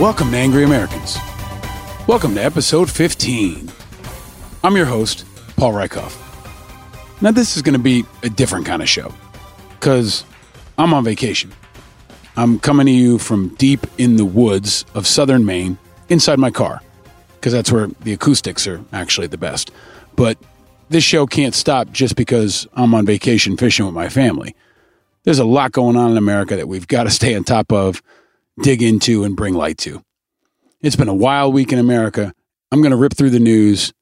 Welcome to Angry Americans. Welcome to episode 15. I'm your host, Paul Rieckhoff. Now, this is going to be a different kind of show because I'm on vacation. I'm coming to you from deep in the woods of southern Maine inside my car because that's where the acoustics are actually the best. But this show can't stop just because I'm on vacation fishing with my family. There's a lot going on in America that we've got to stay on top of dig into and bring light to. It's been a wild week in America. I'm going to rip through the news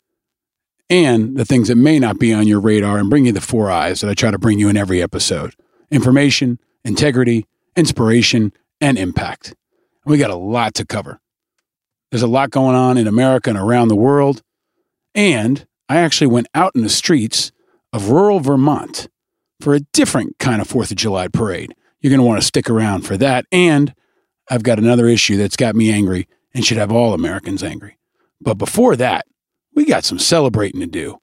and the things that may not be on your radar and bring you the four eyes that I try to bring you in every episode information, integrity, inspiration, and impact. And we got a lot to cover. There's a lot going on in America and around the world. And I actually went out in the streets of rural Vermont for a different kind of Fourth of July parade. You're going to want to stick around for that. And I've got another issue that's got me angry and should have all Americans angry. But before that, we got some celebrating to do.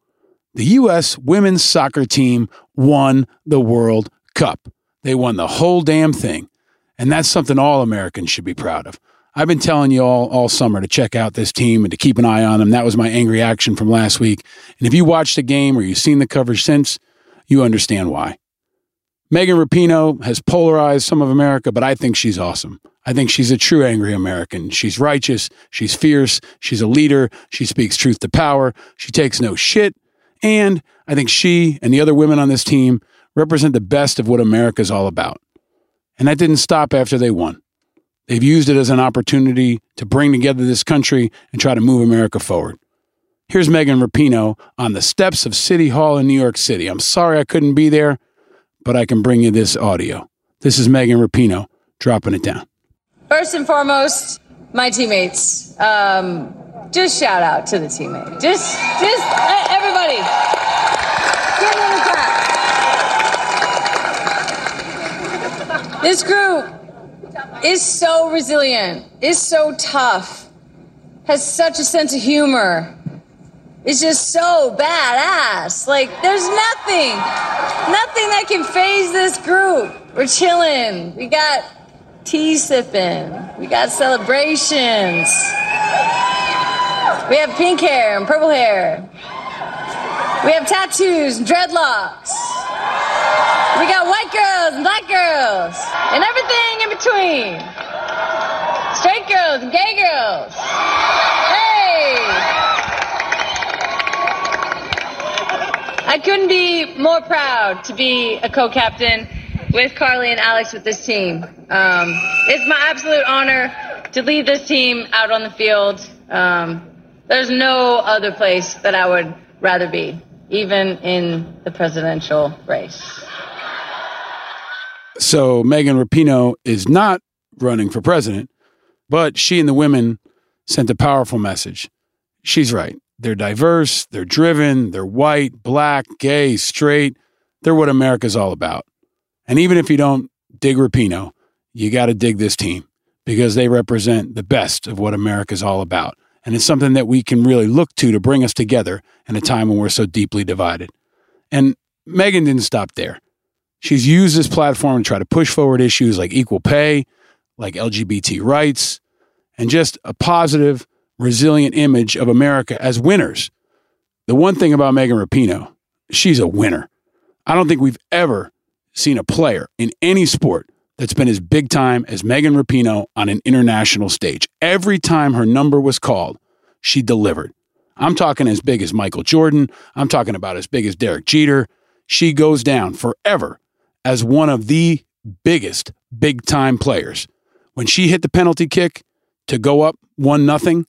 The U.S. women's soccer team won the World Cup. They won the whole damn thing. And that's something all Americans should be proud of. I've been telling you all all summer to check out this team and to keep an eye on them. That was my angry action from last week. And if you watched the game or you've seen the coverage since, you understand why. Megan Rapinoe has polarized some of America, but I think she's awesome. I think she's a true angry American. She's righteous. She's fierce. She's a leader. She speaks truth to power. She takes no shit. And I think she and the other women on this team represent the best of what America's all about. And that didn't stop after they won. They've used it as an opportunity to bring together this country and try to move America forward. Here's Megan Rapinoe on the steps of City Hall in New York City. I'm sorry I couldn't be there, but I can bring you this audio. This is Megan Rapinoe dropping it down. First and foremost, my teammates. Um, just shout out to the teammate. Just, just uh, everybody. Give them a clap. This group is so resilient, is so tough, has such a sense of humor. It's just so badass. Like, there's nothing, nothing that can faze this group. We're chilling. We got tea sipping. We got celebrations. We have pink hair and purple hair. We have tattoos and dreadlocks. We got white girls and black girls and everything in between. Straight girls and gay girls. Hey! I couldn't be more proud to be a co captain with Carly and Alex with this team. Um, it's my absolute honor to lead this team out on the field. Um, there's no other place that I would rather be, even in the presidential race. So Megan Rapinoe is not running for president, but she and the women sent a powerful message. She's right. They're diverse, they're driven, they're white, black, gay, straight. They're what America's all about. And even if you don't dig Rapinoe, you got to dig this team because they represent the best of what America's all about. And it's something that we can really look to to bring us together in a time when we're so deeply divided. And Megan didn't stop there. She's used this platform to try to push forward issues like equal pay, like LGBT rights, and just a positive, resilient image of America as winners. The one thing about Megan Rapinoe, she's a winner. I don't think we've ever seen a player in any sport that's been as big time as Megan Rapinoe on an international stage. Every time her number was called, she delivered. I'm talking as big as Michael Jordan. I'm talking about as big as Derek Jeter. She goes down forever as one of the biggest big time players. When she hit the penalty kick, to go up one nothing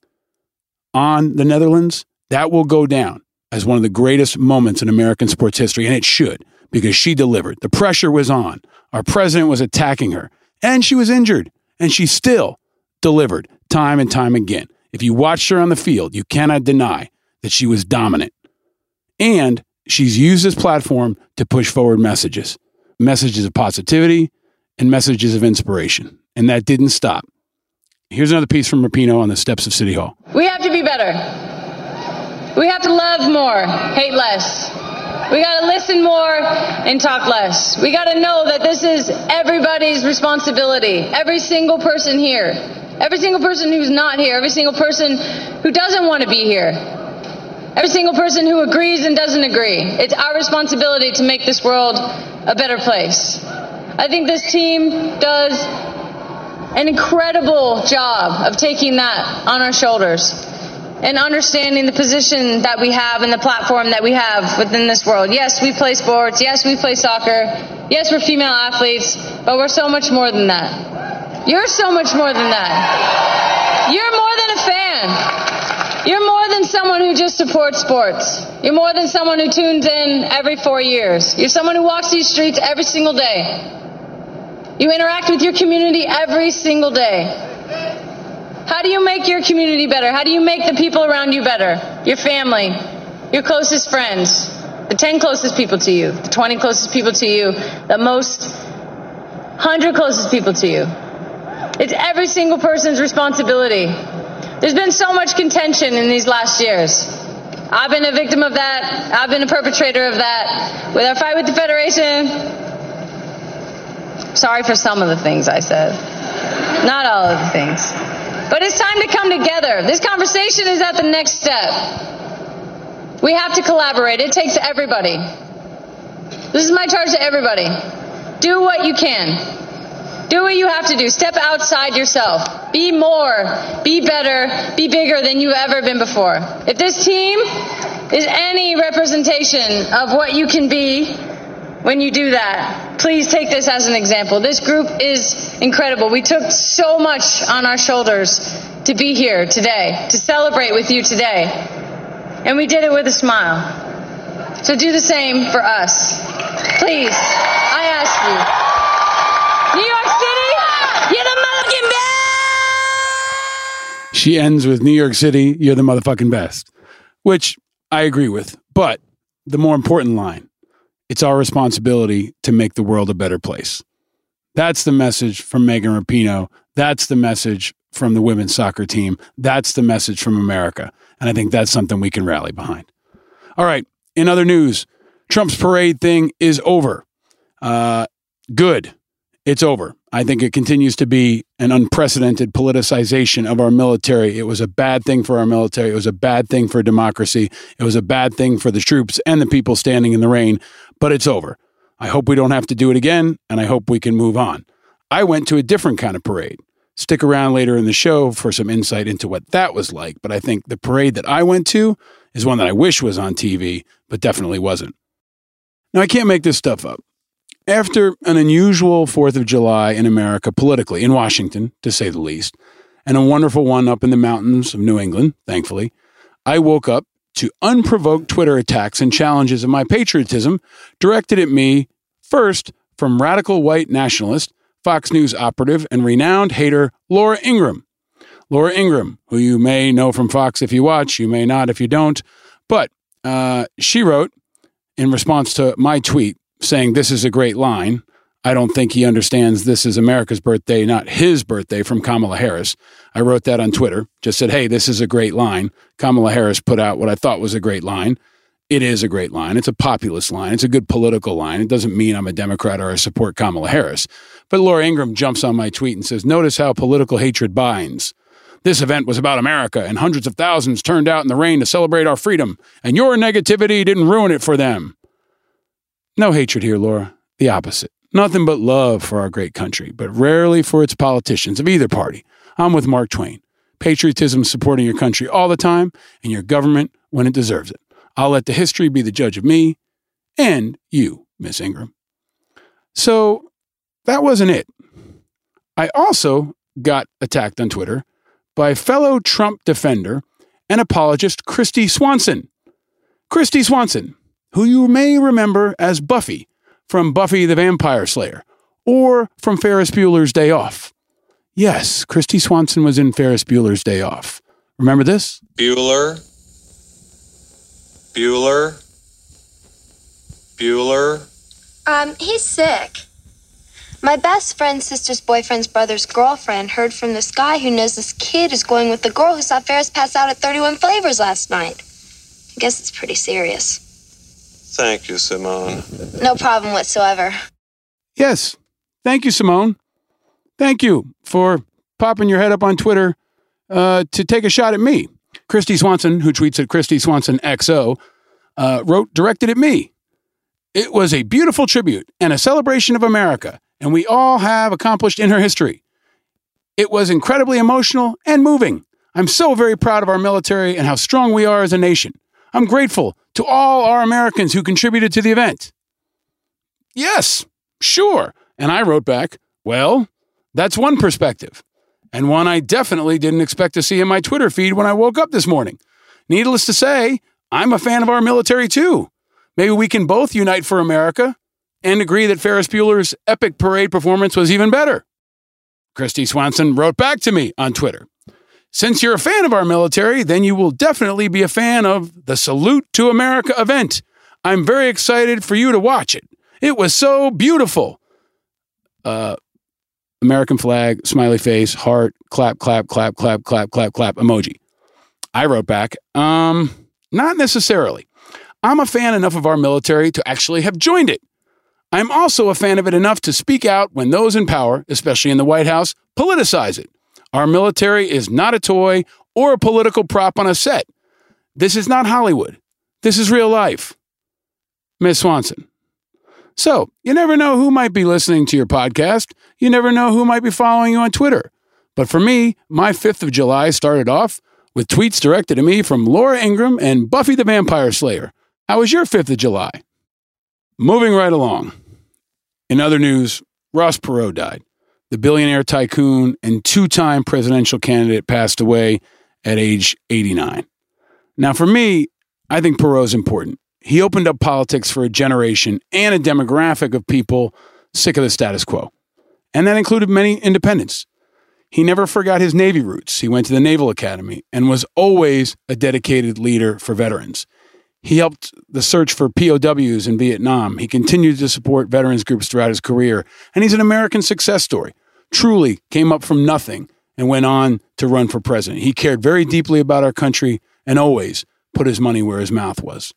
on the Netherlands, that will go down as one of the greatest moments in American sports history, and it should because she delivered. The pressure was on. Our president was attacking her, and she was injured, and she still delivered time and time again. If you watched her on the field, you cannot deny that she was dominant. And she's used this platform to push forward messages messages of positivity and messages of inspiration. And that didn't stop. Here's another piece from Rapinoe on the steps of City Hall. We have to be better. We have to love more, hate less. We got to listen more and talk less. We got to know that this is everybody's responsibility. Every single person here. Every single person who's not here. Every single person who doesn't want to be here. Every single person who agrees and doesn't agree. It's our responsibility to make this world a better place. I think this team does an incredible job of taking that on our shoulders and understanding the position that we have and the platform that we have within this world. Yes, we play sports. Yes, we play soccer. Yes, we're female athletes, but we're so much more than that. You're so much more than that. You're more than a fan. You're more than someone who just supports sports. You're more than someone who tunes in every four years. You're someone who walks these streets every single day. You interact with your community every single day. How do you make your community better? How do you make the people around you better? Your family, your closest friends, the 10 closest people to you, the 20 closest people to you, the most 100 closest people to you. It's every single person's responsibility. There's been so much contention in these last years. I've been a victim of that. I've been a perpetrator of that. With our fight with the Federation, Sorry for some of the things I said. Not all of the things. But it's time to come together. This conversation is at the next step. We have to collaborate. It takes everybody. This is my charge to everybody. Do what you can. Do what you have to do. Step outside yourself. Be more, be better, be bigger than you've ever been before. If this team is any representation of what you can be when you do that, please take this as an example. This group is incredible. We took so much on our shoulders to be here today, to celebrate with you today. And we did it with a smile. So do the same for us. Please, I ask you. New York City, you're the motherfucking best! She ends with New York City, you're the motherfucking best, which I agree with. But the more important line it's our responsibility to make the world a better place. That's the message from Megan Rapinoe. That's the message from the women's soccer team. That's the message from America. And I think that's something we can rally behind. All right. In other news, Trump's parade thing is over. Uh, good. It's over. I think it continues to be an unprecedented politicization of our military. It was a bad thing for our military. It was a bad thing for democracy. It was a bad thing for the troops and the people standing in the rain but it's over. I hope we don't have to do it again, and I hope we can move on. I went to a different kind of parade. Stick around later in the show for some insight into what that was like, but I think the parade that I went to is one that I wish was on TV, but definitely wasn't. Now, I can't make this stuff up. After an unusual 4th of July in America politically, in Washington, to say the least, and a wonderful one up in the mountains of New England, thankfully, I woke up to unprovoked Twitter attacks and challenges of my patriotism directed at me first from radical white nationalist, Fox News operative, and renowned hater Laura Ingraham. Laura Ingraham, who you may know from Fox if you watch, you may not if you don't, but uh, she wrote in response to my tweet saying, This is a great line. I don't think he understands this is America's birthday, not his birthday from Kamala Harris. I wrote that on Twitter, just said, hey, this is a great line. Kamala Harris put out what I thought was a great line. It is a great line. It's a populist line. It's a good political line. It doesn't mean I'm a Democrat or I support Kamala Harris. But Laura Ingraham jumps on my tweet and says, notice how political hatred binds. This event was about America, and hundreds of thousands turned out in the rain to celebrate our freedom, and your negativity didn't ruin it for them. No hatred here, Laura. The opposite. Nothing but love for our great country, but rarely for its politicians of either party. I'm with Mark Twain. Patriotism supporting your country all the time and your government when it deserves it. I'll let the history be the judge of me and you, Miss Ingraham. So that wasn't it. I also got attacked on Twitter by fellow Trump defender and apologist Kristy Swanson. Kristy Swanson, who you may remember as Buffy from Buffy the Vampire Slayer or from Ferris Bueller's Day Off. Yes, Kristy Swanson was in Ferris Bueller's Day Off. Remember this? Bueller. Bueller. Bueller. Um, he's sick. My best friend's sister's boyfriend's brother's girlfriend heard from this guy who knows this kid is going with the girl who saw Ferris pass out at 31 Flavors last night. I guess it's pretty serious. Thank you, Simone. No problem whatsoever. Yes. Thank you, Simone. Thank you for popping your head up on Twitter uh, to take a shot at me. Kristy Swanson, who tweets at Kristy Swanson XO, uh, wrote directed at me. It was a beautiful tribute and a celebration of America, and we all have accomplished in her history. It was incredibly emotional and moving. I'm so very proud of our military and how strong we are as a nation. I'm grateful to all our Americans who contributed to the event. Yes, sure. And I wrote back, well, that's one perspective, and one I definitely didn't expect to see in my Twitter feed when I woke up this morning. Needless to say, I'm a fan of our military too. Maybe we can both unite for America and agree that Ferris Bueller's epic parade performance was even better. Kristy Swanson wrote back to me on Twitter. Since you're a fan of our military, then you will definitely be a fan of the Salute to America event. I'm very excited for you to watch it. It was so beautiful. Uh, American flag, smiley face, heart, clap, clap, clap, clap, clap, clap, clap, emoji. I wrote back, um, not necessarily. I'm a fan enough of our military to actually have joined it. I'm also a fan of it enough to speak out when those in power, especially in the White House, politicize it. Our military is not a toy or a political prop on a set. This is not Hollywood. This is real life. Miss Swanson. So, you never know who might be listening to your podcast. You never know who might be following you on Twitter. But for me, my 5th of July started off with tweets directed to me from Laura Ingraham and Buffy the Vampire Slayer. How was your 5th of July? Moving right along. In other news, Ross Perot died. The billionaire tycoon and two time presidential candidate passed away at age 89. Now, for me, I think Perot's important. He opened up politics for a generation and a demographic of people sick of the status quo. And that included many independents. He never forgot his Navy roots. He went to the Naval Academy and was always a dedicated leader for veterans. He helped the search for POWs in Vietnam. He continued to support veterans groups throughout his career. And he's an American success story. Truly came up from nothing and went on to run for president. He cared very deeply about our country and always put his money where his mouth was.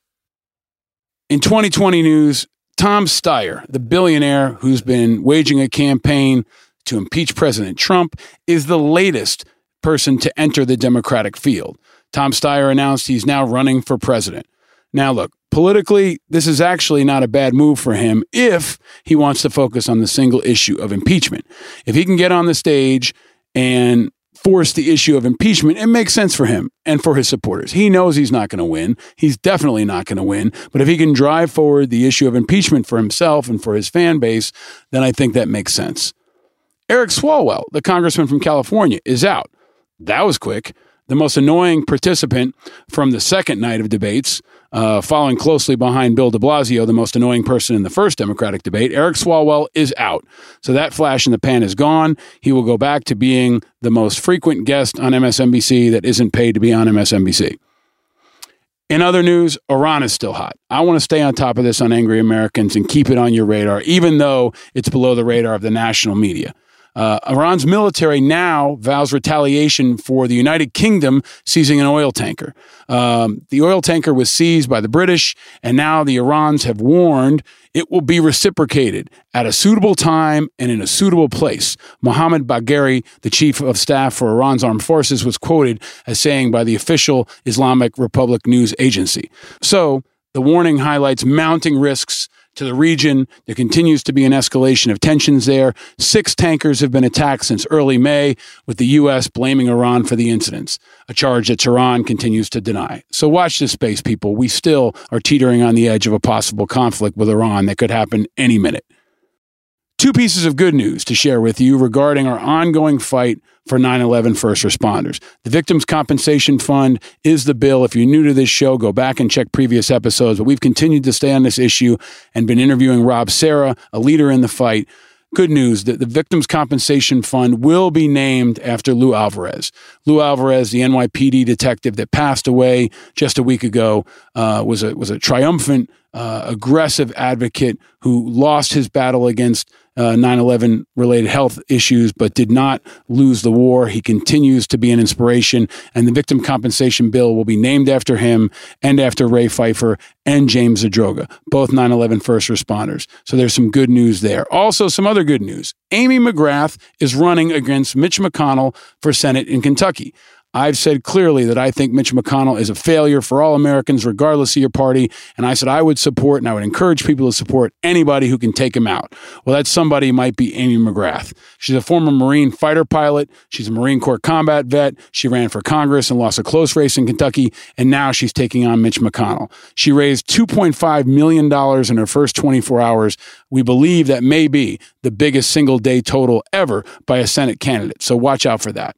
In 2020 news, Tom Steyer, the billionaire who's been waging a campaign to impeach President Trump, is the latest person to enter the Democratic field. Tom Steyer announced he's now running for president. Now, look, politically, this is actually not a bad move for him if he wants to focus on the single issue of impeachment. If he can get on the stage and force the issue of impeachment, it makes sense for him and for his supporters. He knows he's not going to win. He's definitely not going to win. But if he can drive forward the issue of impeachment for himself and for his fan base, then I think that makes sense. Eric Swalwell, the congressman from California, is out. That was quick. The most annoying participant from the second night of debates uh, following closely behind Bill de Blasio, the most annoying person in the first Democratic debate, Eric Swalwell is out. So that flash in the pan is gone. He will go back to being the most frequent guest on MSNBC that isn't paid to be on MSNBC. In other news, Iran is still hot. I want to stay on top of this on Angry Americans and keep it on your radar, even though it's below the radar of the national media. Uh, Iran's military now vows retaliation for the United Kingdom seizing an oil tanker. Um, the oil tanker was seized by the British, and now the Irans have warned it will be reciprocated at a suitable time and in a suitable place. Mohammad Bagheri, the chief of staff for Iran's armed forces, was quoted as saying by the official Islamic Republic news agency. So the warning highlights mounting risks to the region. There continues to be an escalation of tensions there. Six tankers have been attacked since early May, with the U.S. blaming Iran for the incidents, a charge that Tehran continues to deny. So watch this space, people. We still are teetering on the edge of a possible conflict with Iran that could happen any minute. Two pieces of good news to share with you regarding our ongoing fight for 9 11 first responders. The Victims Compensation Fund is the bill. If you're new to this show, go back and check previous episodes. But we've continued to stay on this issue and been interviewing Rob Serra, a leader in the fight. Good news that the Victims Compensation Fund will be named after Lou Alvarez. Lou Alvarez, the NYPD detective that passed away just a week ago, uh, was a was a triumphant, uh, aggressive advocate who lost his battle against uh, 9 11 related health issues, but did not lose the war. He continues to be an inspiration, and the victim compensation bill will be named after him and after Ray Pfeiffer and James Zadroga, both 9 11 first responders. So there's some good news there. Also, some other good news. Amy McGrath is running against Mitch McConnell for Senate in Kentucky. I've said clearly that I think Mitch McConnell is a failure for all Americans, regardless of your party. And I said I would support and I would encourage people to support anybody who can take him out. Well, that somebody might be Amy McGrath. She's a former Marine fighter pilot. She's a Marine Corps combat vet. She ran for Congress and lost a close race in Kentucky. And now she's taking on Mitch McConnell. She raised $2.5 million in her first 24 hours. We believe that may be the biggest single day total ever by a Senate candidate. So watch out for that.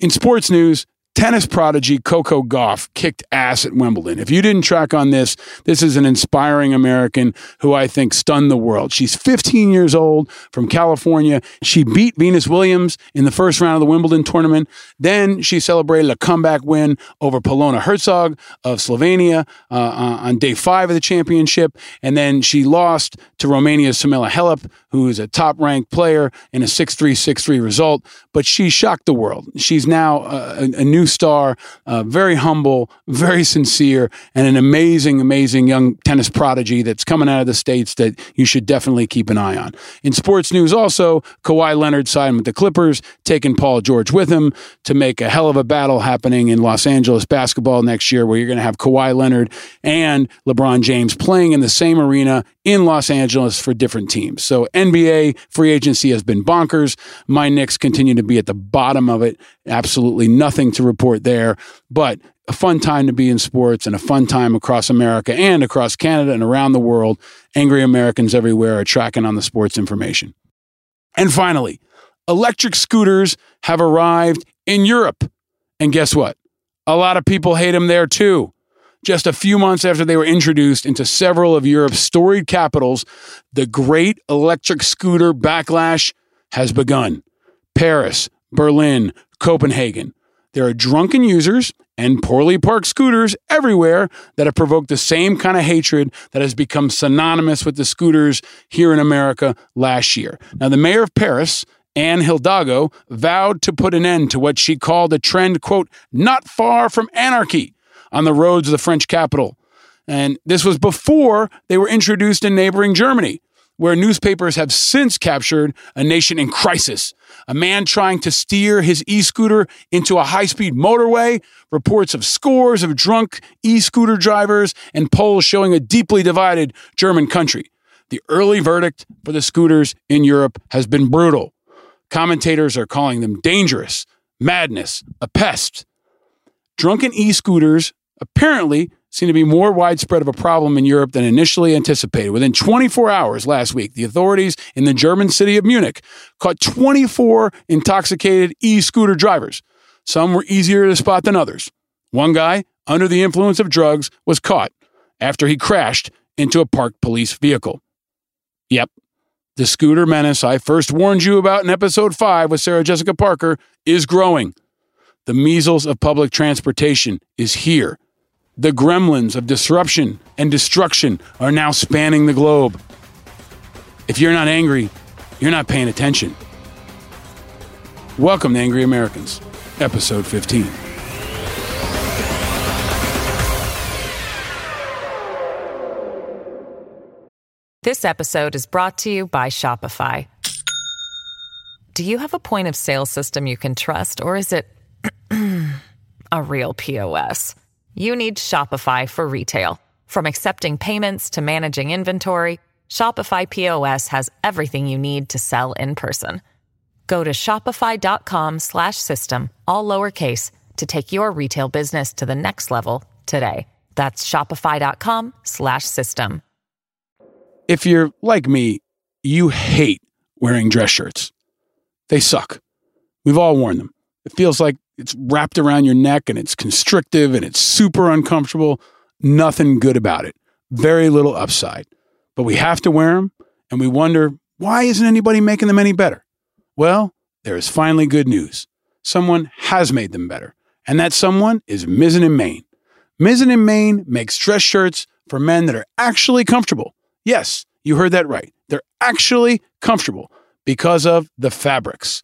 In sports news, tennis prodigy Coco Gauff kicked ass at Wimbledon. If you didn't track on this, this is an inspiring American who I think stunned the world. She's 15 years old from California. She beat Venus Williams in the first round of the Wimbledon tournament. Then she celebrated a comeback win over Polona Hercog of Slovenia uh, uh on day five of the championship. And then she lost to Romania's Simona Halep, who is a top ranked player in a 6 3 6 3 result. But she shocked the world. She's now a, a new star, uh, very humble, very sincere, and an amazing, amazing young tennis prodigy that's coming out of the States that you should definitely keep an eye on. In sports news, also, Kawhi Leonard signed with the Clippers, taking Paul George with him to make a hell of a battle happening in Los Angeles basketball next year, where you're going to have Kawhi Leonard and LeBron James playing in the same arena in Los Angeles for different teams. So NBA free agency has been bonkers. My Knicks continue to be at the bottom of it. Absolutely nothing to report there, but a fun time to be in sports and a fun time across America and across Canada and around the world. Angry Americans everywhere are tracking on the sports information. And finally, electric scooters have arrived in Europe. And guess what? A lot of people hate them there too. Just a few months after they were introduced into several of Europe's storied capitals, the great electric scooter backlash has begun. Paris, Berlin, Copenhagen. There are drunken users and poorly parked scooters everywhere that have provoked the same kind of hatred that has become synonymous with the scooters here in America last year. Now, the mayor of Paris, Anne Hidalgo, vowed to put an end to what she called a trend, quote, not far from anarchy on the roads of the French capital. And this was before they were introduced in neighboring Germany where newspapers have since captured a nation in crisis. A man trying to steer his e scooter into a high speed motorway, reports of scores of drunk e scooter drivers, and polls showing a deeply divided German country. The early verdict for the scooters in Europe has been brutal. Commentators are calling them dangerous, madness, a pest. Drunken e scooters apparently seem to be more widespread of a problem in Europe than initially anticipated. Within 24 hours last week, the authorities in the German city of Munich caught 24 intoxicated e scooter drivers. Some were easier to spot than others. One guy, under the influence of drugs, was caught after he crashed into a parked police vehicle. Yep, the scooter menace I first warned you about in episode 5 with Sarah Jessica Parker is growing. The measles of public transportation is here the gremlins of disruption and destruction are now spanning the globe. If you're not angry, you're not paying attention. Welcome to Angry Americans, episode 15. This episode is brought to you by Shopify. Do you have a point of sale system you can trust, or is it a real POS? You need Shopify for retail. From accepting payments to managing inventory, Shopify POS has everything you need to sell in person. Go to shopify.com/system all lowercase to take your retail business to the next level today. That's shopify.com/system. If you're like me, you hate wearing dress shirts. They suck. We've all worn them. It feels like it's wrapped around your neck and it's constrictive and it's super uncomfortable. Nothing good about it. Very little upside. But we have to wear them and we wonder why isn't anybody making them any better? Well, there is finally good news. Someone has made them better. And that someone is Mizzen and Main. Mizzen and Main makes dress shirts for men that are actually comfortable. Yes, you heard that right. They're actually comfortable because of the fabrics.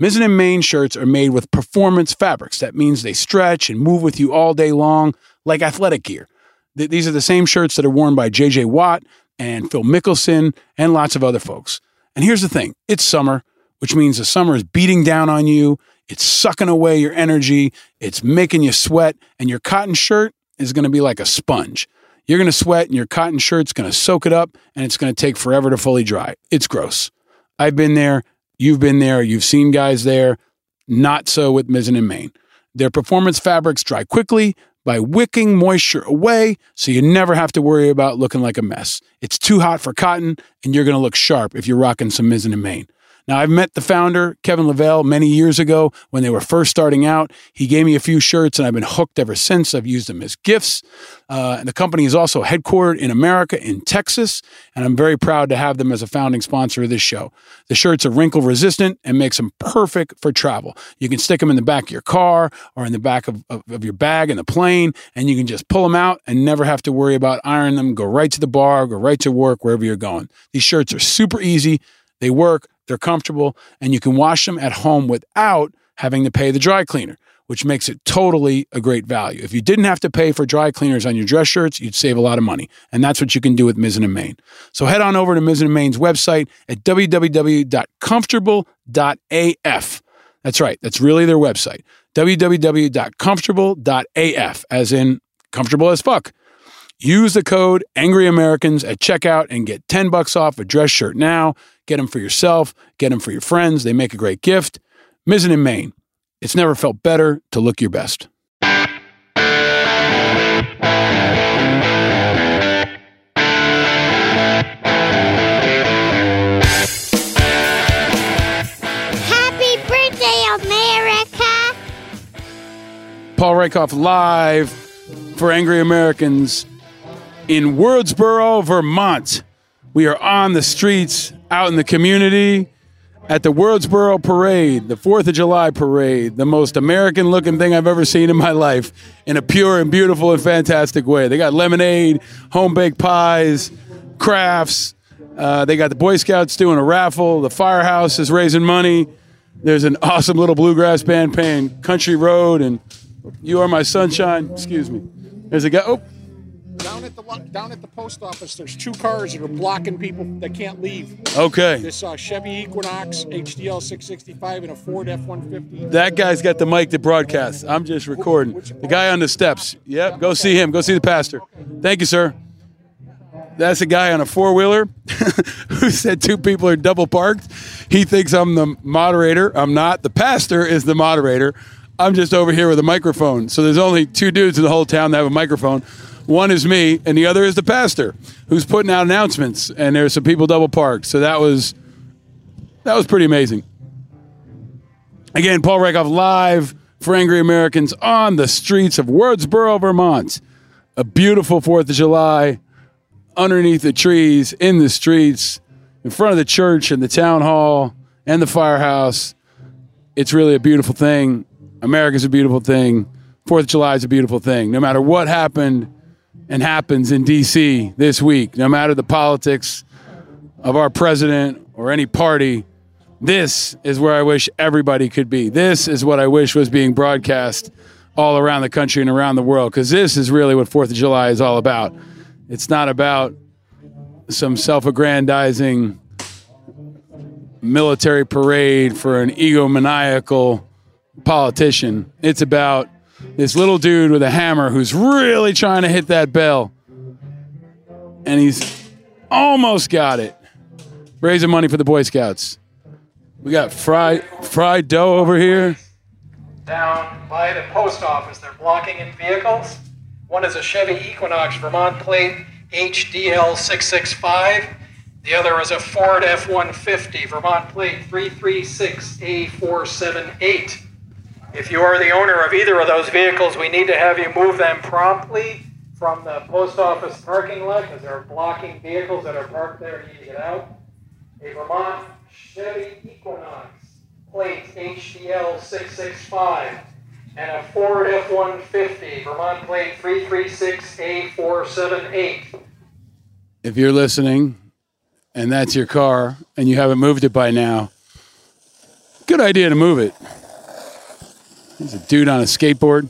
Mizzen and Main shirts are made with performance fabrics. That means they stretch and move with you all day long, like athletic gear. Th- these are the same shirts that are worn by JJ Watt and Phil Mickelson and lots of other folks. And here's the thing it's summer, which means the summer is beating down on you. It's sucking away your energy. It's making you sweat. And your cotton shirt is going to be like a sponge. You're going to sweat and your cotton shirt's going to soak it up and it's going to take forever to fully dry. It's gross. I've been there. You've been there. You've seen guys there. Not so with Mizzen and Main. Their performance fabrics dry quickly by wicking moisture away so you never have to worry about looking like a mess. It's too hot for cotton and you're going to look sharp if you're rocking some Mizzen and Main. Now, I've met the founder, Kevin Lavelle, many years ago when they were first starting out. He gave me a few shirts, and I've been hooked ever since. I've used them as gifts. Uh, and the company is also headquartered in America, in Texas, and I'm very proud to have them as a founding sponsor of this show. The shirts are wrinkle resistant and makes them perfect for travel. You can stick them in the back of your car or in the back of, of, of your bag in the plane, and you can just pull them out and never have to worry about ironing them. Go right to the bar, go right to work, wherever you're going. These shirts are super easy. They work, they're comfortable, and you can wash them at home without having to pay the dry cleaner, which makes it totally a great value. If you didn't have to pay for dry cleaners on your dress shirts, you'd save a lot of money. And that's what you can do with Mizzen and Main. So head on over to Mizzen and Main's website at www.comfortable.af. That's right, that's really their website. www.comfortable.af, as in comfortable as fuck. Use the code Angry Americans at checkout and get 10 bucks off a dress shirt now. Get them for yourself, get them for your friends. They make a great gift. Mizzen in Main. It's never felt better to look your best. Happy birthday, America! Paul Rieckhoff live for Angry Americans in Wardsboro, Vermont. We are on the streets, out in the community, at the Wardsboro Parade, the 4th of July Parade, the most American looking thing I've ever seen in my life in a pure and beautiful and fantastic way. They got lemonade, home baked pies, crafts. Uh, they got the Boy Scouts doing a raffle. The firehouse is raising money. There's an awesome little bluegrass band playing Country Road and You Are My Sunshine. Excuse me. There's a guy. Oh, Down at the down at the post office, there's two cars that are blocking people that can't leave. okay. This uh, Chevy Equinox HDL 665 and a Ford F150. That guy's got the mic to broadcast. I'm just recording. The guy on the steps. Yep, go see him. Go see the pastor. Thank you, sir. That's a guy on a four wheeler who said two people are double parked. He thinks I'm the moderator. I'm not. The pastor is the moderator. I'm just over here with a microphone. So there's only two dudes in the whole town that have a microphone. One is me, and the other is the pastor who's putting out announcements. And there's some people double parked. So that was that was pretty amazing. Again, Paul Rieckhoff live for Angry Americans on the streets of Wardsboro, Vermont. A beautiful 4th of July underneath the trees, in the streets, in front of the church and the town hall and the firehouse. It's really a beautiful thing. America's a beautiful thing. 4th of July is a beautiful thing. No matter what happened and happens in D.C. this week, no matter the politics of our president or any party, this is where I wish everybody could be. This is what I wish was being broadcast all around the country and around the world because this is really what 4th of July is all about. It's not about some self aggrandizing military parade for an egomaniacal politician. It's about this little dude with a hammer who's really trying to hit that bell. And he's almost got it. Raising money for the Boy Scouts. We got fried fried dough over here. Down by the post office, they're blocking in vehicles. One is a Chevy Equinox Vermont plate HDL 665, The other is a Ford F 150, Vermont plate 336A478. If you are the owner of either of those vehicles, we need to have you move them promptly from the post office parking lot because they're blocking vehicles that are parked there. You need to get out. A Vermont Chevy Equinox, plate HDL 665, and a Ford F 150, Vermont plate 336A478. If you're listening and that's your car and you haven't moved it by now, good idea to move it. There's a dude on a skateboard.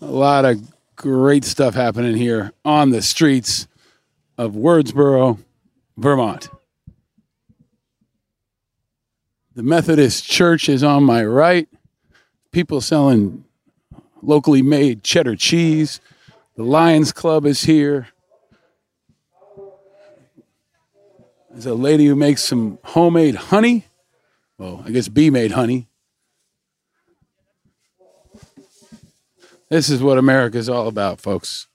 A lot of great stuff happening here on the streets of Wardsboro, Vermont. The Methodist Church is on my right. People selling locally made cheddar cheese. The Lions Club is here. There's a lady who makes some homemade honey. Well, I guess bee made honey. This is what America's all about, folks.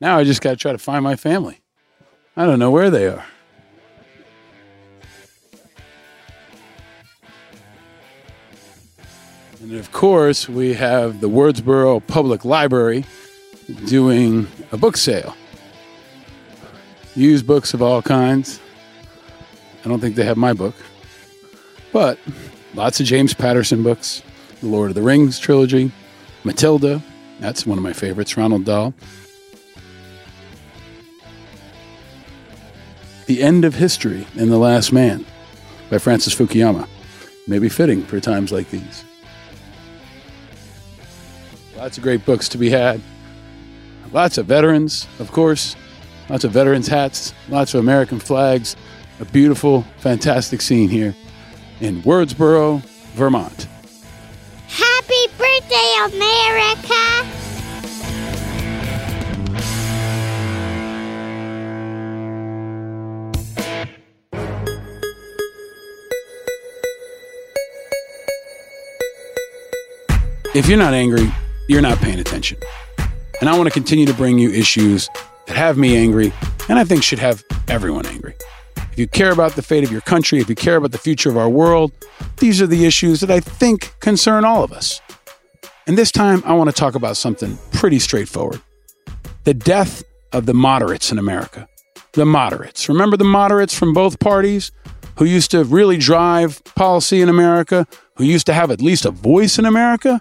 Now I just got to try to find my family. I don't know where they are. And of course, we have the Wardsboro Public Library doing a book sale. Used books of all kinds. I don't think they have my book, but lots of James Patterson books, Lord of the Rings trilogy, Matilda, that's one of my favorites, Ronald Dahl. The End of History and the Last Man by Francis Fukuyama. May be fitting for times like these. Lots of great books to be had. Lots of veterans, of course. Lots of veterans' hats, lots of American flags. A beautiful, fantastic scene here in Wardsboro, Vermont. America! If you're not angry, you're not paying attention. And I want to continue to bring you issues that have me angry and I think should have everyone angry. If you care about the fate of your country, if you care about the future of our world, these are the issues that I think concern all of us. And this time, I want to talk about something pretty straightforward the death of the moderates in America. The moderates. Remember the moderates from both parties who used to really drive policy in America, who used to have at least a voice in America?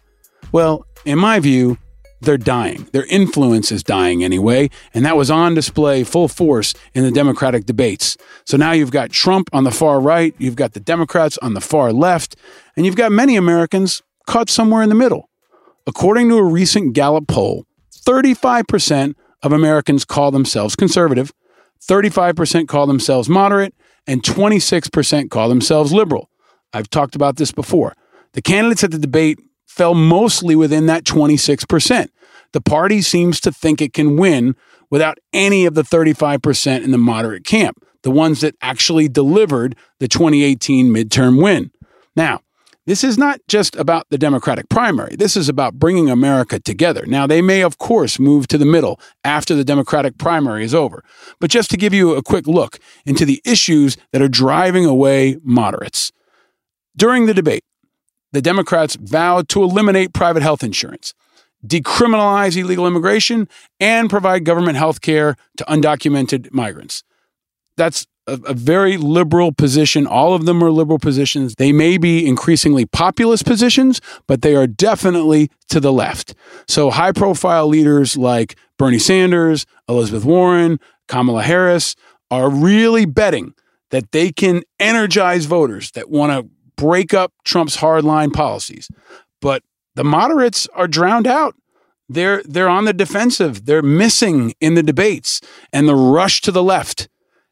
Well, in my view, they're dying. Their influence is dying anyway, and that was on display full force in the Democratic debates. So now you've got Trump on the far right, you've got the Democrats on the far left, and you've got many Americans caught somewhere in the middle. According to a recent Gallup poll, 35% of Americans call themselves conservative, 35% call themselves moderate, and 26% call themselves liberal. I've talked about this before. The candidates at the debate fell mostly within that 26%. The party seems to think it can win without any of the 35% in the moderate camp, the ones that actually delivered the 2018 midterm win. Now, this is not just about the Democratic primary. This is about bringing America together. Now, they may, of course, move to the middle after the Democratic primary is over. But just to give you a quick look into the issues that are driving away moderates. During the debate, the Democrats vowed to eliminate private health insurance, decriminalize illegal immigration, and provide government health care to undocumented migrants. That's a, a, very liberal position. All of them are liberal positions. They may be increasingly populist positions, but they are definitely to the left. So high profile leaders like Bernie Sanders, Elizabeth Warren, Kamala Harris are really betting that they can energize voters that want to break up Trump's hardline policies. But the moderates are drowned out. They're they're on the defensive. They're missing in the debates. And the rush to the left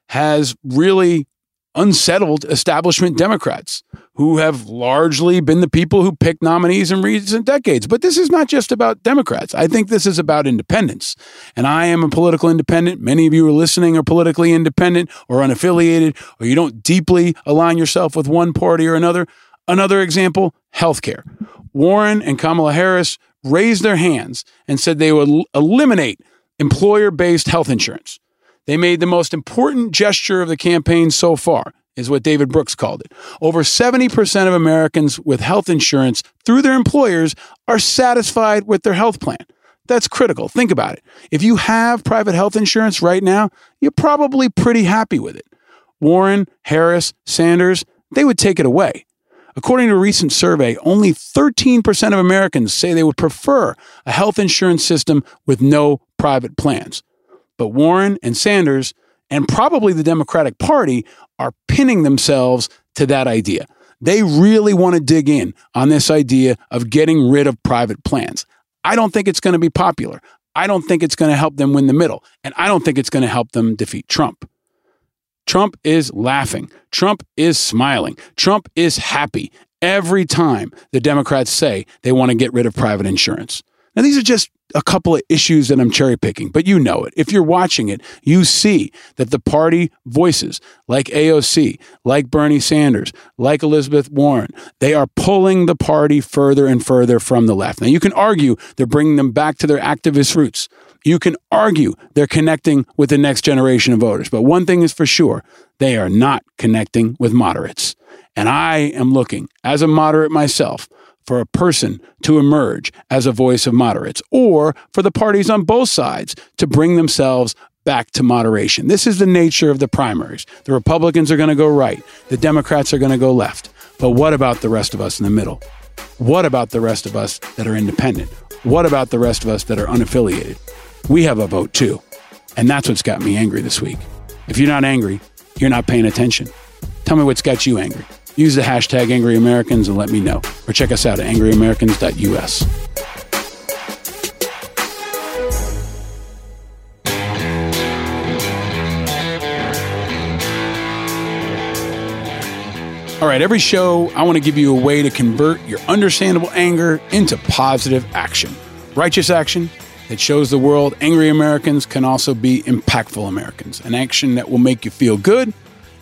has really unsettled establishment Democrats who have largely been the people who pick nominees in recent decades. But this is not just about Democrats. I think this is about independence. And I am a political independent. Many of you are listening are politically independent or unaffiliated, or you don't deeply align yourself with one party or another. Another example healthcare. Warren and Kamala Harris raised their hands and said they would eliminate employer based health insurance. They made the most important gesture of the campaign so far, is what David Brooks called it. Over 70% of Americans with health insurance through their employers are satisfied with their health plan. That's critical. Think about it. If you have private health insurance right now, you're probably pretty happy with it. Warren, Harris, Sanders, they would take it away. According to a recent survey, only 13% of Americans say they would prefer a health insurance system with no private plans. But Warren and Sanders, and probably the Democratic Party, are pinning themselves to that idea. They really want to dig in on this idea of getting rid of private plans. I don't think it's going to be popular. I don't think it's going to help them win the middle. And I don't think it's going to help them defeat Trump. Trump is laughing. Trump is smiling. Trump is happy every time the Democrats say they want to get rid of private insurance. Now, these are just a couple of issues that I'm cherry picking, but you know it. If you're watching it, you see that the party voices like AOC, like Bernie Sanders, like Elizabeth Warren, they are pulling the party further and further from the left. Now, you can argue they're bringing them back to their activist roots. You can argue they're connecting with the next generation of voters. But one thing is for sure they are not connecting with moderates. And I am looking, as a moderate myself, for a person to emerge as a voice of moderates or for the parties on both sides to bring themselves back to moderation. This is the nature of the primaries. The Republicans are going to go right, the Democrats are going to go left. But what about the rest of us in the middle? What about the rest of us that are independent? What about the rest of us that are unaffiliated? We have a vote too. And that's what's got me angry this week. If you're not angry, you're not paying attention. Tell me what's got you angry. Use the hashtag Angry Americans and let me know. Or check us out at angryamericans.us. All right, every show, I want to give you a way to convert your understandable anger into positive action. Righteous action that shows the world angry Americans can also be impactful Americans, an action that will make you feel good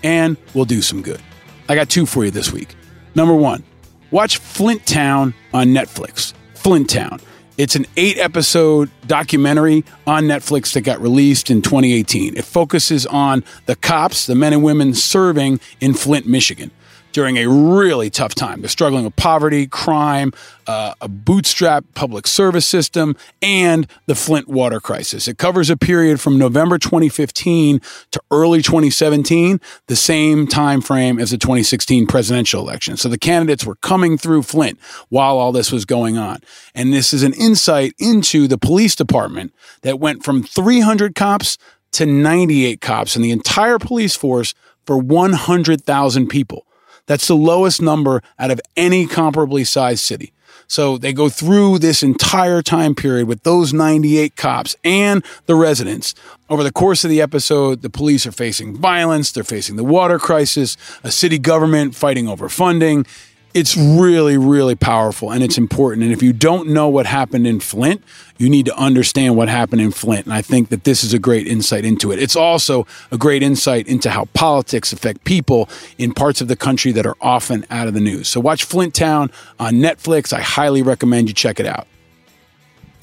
and will do some good. I got two for you this week. Number one, watch Flint Town on Netflix. Flint Town. It's an eight episode documentary on Netflix that got released in 2018. It focuses on the cops, the men and women serving in Flint, Michigan during a really tough time. They're struggling with poverty, crime, uh, a bootstrap public service system, and the Flint water crisis. It covers a period from November 2015 to early 2017, the same time frame as the 2016 presidential election. So the candidates were coming through Flint while all this was going on. And this is an insight into the police department that went from 300 cops to 98 cops in the entire police force for 100,000 people. That's the lowest number out of any comparably sized city. So they go through this entire time period with those 98 cops and the residents. Over the course of the episode, the police are facing violence, they're facing the water crisis, a city government fighting over funding it's really, really powerful and it's important. And if you don't know what happened in Flint, you need to understand what happened in Flint. And I think that this is a great insight into it. It's also a great insight into how politics affect people in parts of the country that are often out of the news. So watch Flint Town on Netflix. I highly recommend you check it out.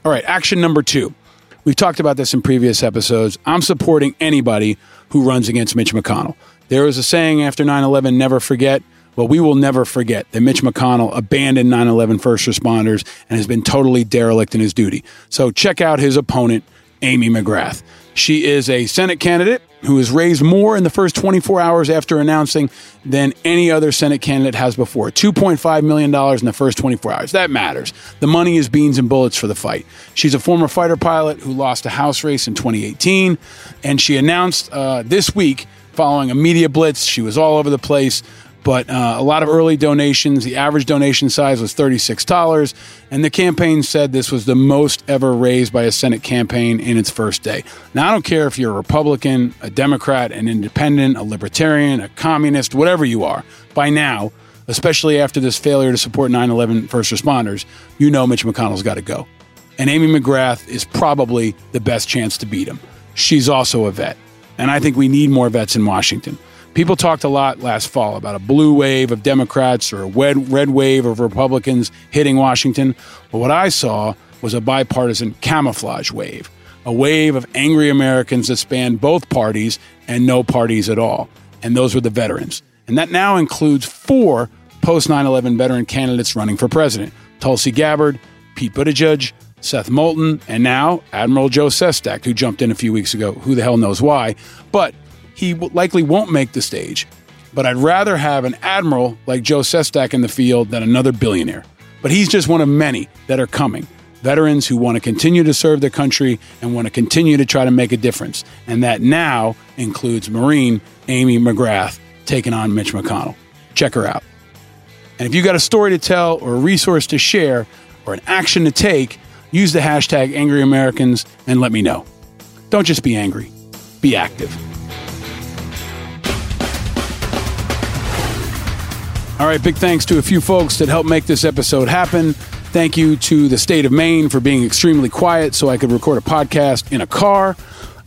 All right, action number two. We've talked about this in previous episodes. I'm supporting anybody who runs against Mitch McConnell. There is a saying after 9 11 never forget. Well, we will never forget that Mitch McConnell abandoned 9 11 first responders and has been totally derelict in his duty. So check out his opponent, Amy McGrath. She is a Senate candidate who has raised more in the first 24 hours after announcing than any other Senate candidate has before. $2.5 million in the first 24 hours. That matters. The money is beans and bullets for the fight. She's a former fighter pilot who lost a House race in 2018, and she announced uh, this week, following a media blitz, she was all over the place, but uh, a lot of early donations. The average donation size was $36, and the campaign said this was the most ever raised by a Senate campaign in its first day. Now, I don't care if you're a Republican, a Democrat, an independent, a libertarian, a communist, whatever you are, by now, especially after this failure to support 9 11 first responders, you know Mitch McConnell's got to go. And Amy McGrath is probably the best chance to beat him. She's also a vet. And I think we need more vets in Washington. People talked a lot last fall about a blue wave of Democrats or a red, red wave of Republicans hitting Washington. But what I saw was a bipartisan camouflage wave, a wave of angry Americans that spanned both parties and no parties at all. And those were the veterans. And that now includes four post 9 11 veteran candidates running for president Tulsi Gabbard, Pete Buttigieg, Seth Moulton, and now Admiral Joe Sestak, who jumped in a few weeks ago. Who the hell knows why? But he likely won't make the stage. But I'd rather have an admiral like Joe Sestak in the field than another billionaire. But he's just one of many that are coming. Veterans who want to continue to serve their country and want to continue to try to make a difference. And that now includes Marine Amy McGrath taking on Mitch McConnell. Check her out. And if you got a story to tell or a resource to share or an action to take, use the hashtag Angry Americans and let me know. Don't just be angry, be active. All right, big thanks to a few folks that helped make this episode happen. Thank you to the state of Maine for being extremely quiet so I could record a podcast in a car.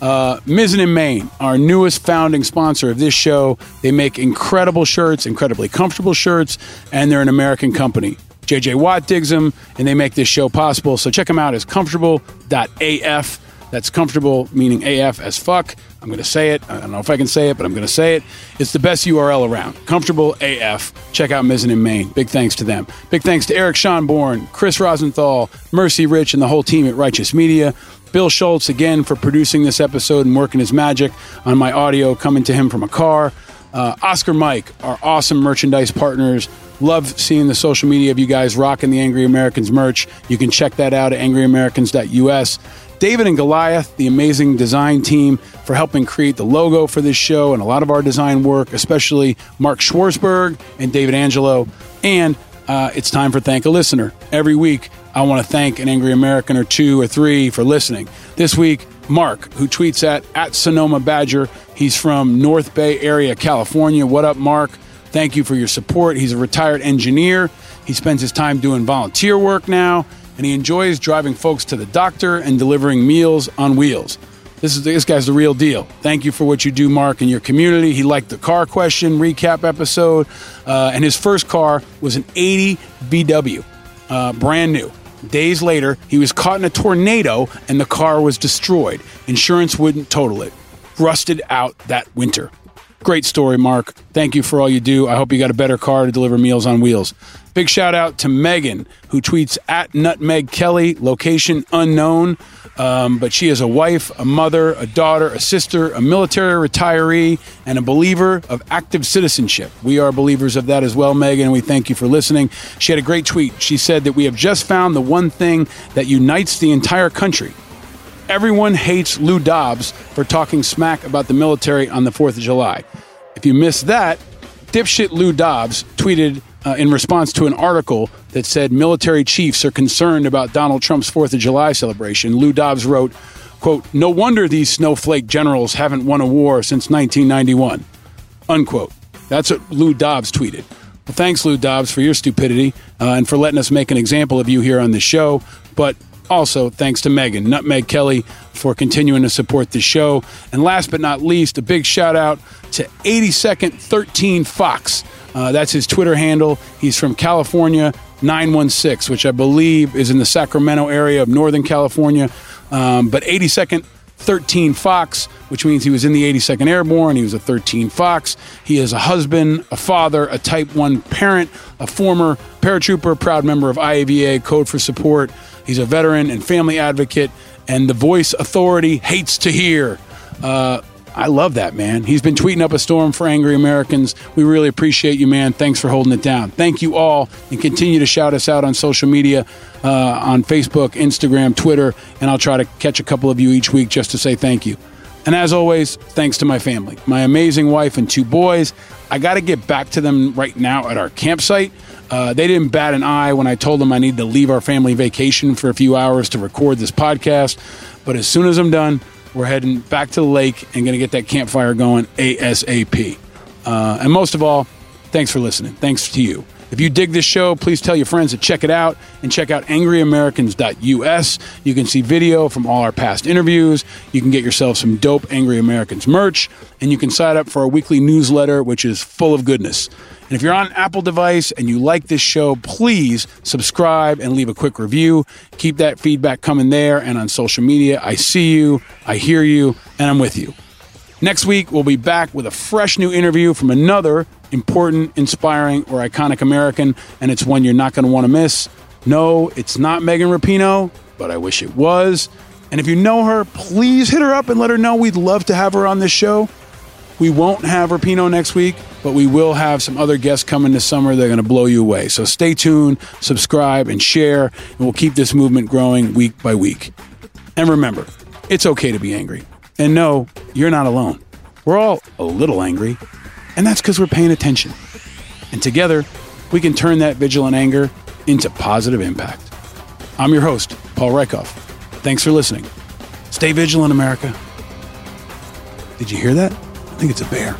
Uh, Mizzen in Main, our newest founding sponsor of this show. They make incredible shirts, incredibly comfortable shirts, and they're an American company. JJ Watt digs them, and they make this show possible. So check them out as comfortable.af. That's comfortable, meaning AF as fuck. I'm going to say it. I don't know if I can say it, but I'm going to say it. It's the best URL around. Comfortable AF. Check out Mizzen in Main. Big thanks to them. Big thanks to Eric Schonborn, Chris Rosenthal, Mercy Rich, and the whole team at Righteous Media. Bill Schultz again for producing this episode and working his magic on my audio coming to him from a car. Uh, Oscar Mike, our awesome merchandise partners. Love seeing the social media of you guys rocking the Angry Americans merch. You can check that out at angryamericans.us. David and Goliath, the amazing design team, for helping create the logo for this show and a lot of our design work, especially Mark Schwarzberg and David Angelo. And uh, it's time for Thank a Listener. Every week, I want to thank an angry American or two or three for listening. This week, Mark, who tweets at, at Sonoma Badger. He's from North Bay area, California. What up, Mark? Thank you for your support. He's a retired engineer. He spends his time doing volunteer work now and he enjoys driving folks to the doctor and delivering meals on wheels. This is this guy's the real deal. Thank you for what you do, Mark, and your community. He liked the car question recap episode, uh, and his first car was an 80 VW, uh, brand new. Days later, he was caught in a tornado and the car was destroyed. Insurance wouldn't total it. Rusted out that winter. Great story, Mark. Thank you for all you do. I hope you got a better car to deliver meals on wheels. Big shout out to Megan, who tweets at Nutmeg Kelly, location unknown. Um, but she is a wife, a mother, a daughter, a sister, a military retiree, and a believer of active citizenship. We are believers of that as well, Megan, and we thank you for listening. She had a great tweet. She said that we have just found the one thing that unites the entire country. Everyone hates Lou Dobbs for talking smack about the military on the 4th of July. If you missed that, dipshit Lou Dobbs tweeted uh, in response to an article that said military chiefs are concerned about Donald Trump's 4th of July celebration. Lou Dobbs wrote, quote, No wonder these snowflake generals haven't won a war since 1991, unquote. That's what Lou Dobbs tweeted. Well, thanks, Lou Dobbs, for your stupidity uh, and for letting us make an example of you here on the show. But also, thanks to Megan, Nutmeg Kelly, for continuing to support the show. And last but not least, a big shout out to 82nd 13 Fox. Uh, that's his Twitter handle. He's from California 916, which I believe is in the Sacramento area of Northern California. Um, but 82nd 13 Fox, which means he was in the 82nd Airborne. He was a 13 Fox. He is a husband, a father, a Type 1 parent, a former paratrooper, proud member of IAVA, Code for Support. He's a veteran and family advocate, and the voice authority hates to hear. Uh, I love that, man. He's been tweeting up a storm for angry Americans. We really appreciate you, man. Thanks for holding it down. Thank you all, and continue to shout us out on social media uh, on Facebook, Instagram, Twitter, and I'll try to catch a couple of you each week just to say thank you. And as always, thanks to my family, my amazing wife and two boys. I got to get back to them right now at our campsite. Uh, they didn't bat an eye when I told them I needed to leave our family vacation for a few hours to record this podcast. But as soon as I'm done, we're heading back to the lake and going to get that campfire going ASAP. Uh, and most of all, thanks for listening. Thanks to you. If you dig this show, please tell your friends to check it out and check out angryamericans.us. You can see video from all our past interviews. You can get yourself some dope Angry Americans merch, and you can sign up for our weekly newsletter, which is full of goodness. And if you're on an Apple device and you like this show, please subscribe and leave a quick review. Keep that feedback coming there and on social media. I see you, I hear you, and I'm with you. Next week, we'll be back with a fresh new interview from another important, inspiring, or iconic American, and it's one you're not going to want to miss. No, it's not Megan Rapinoe, but I wish it was. And if you know her, please hit her up and let her know we'd love to have her on this show. We won't have Rapinoe next week, but we will have some other guests coming this summer. They're going to blow you away. So stay tuned, subscribe, and share, and we'll keep this movement growing week by week. And remember, it's okay to be angry. And no, you're not alone. We're all a little angry, and that's because we're paying attention. And together, we can turn that vigilant anger into positive impact. I'm your host, Paul Rieckhoff. Thanks for listening. Stay vigilant, America. Did you hear that? I think it's a bear.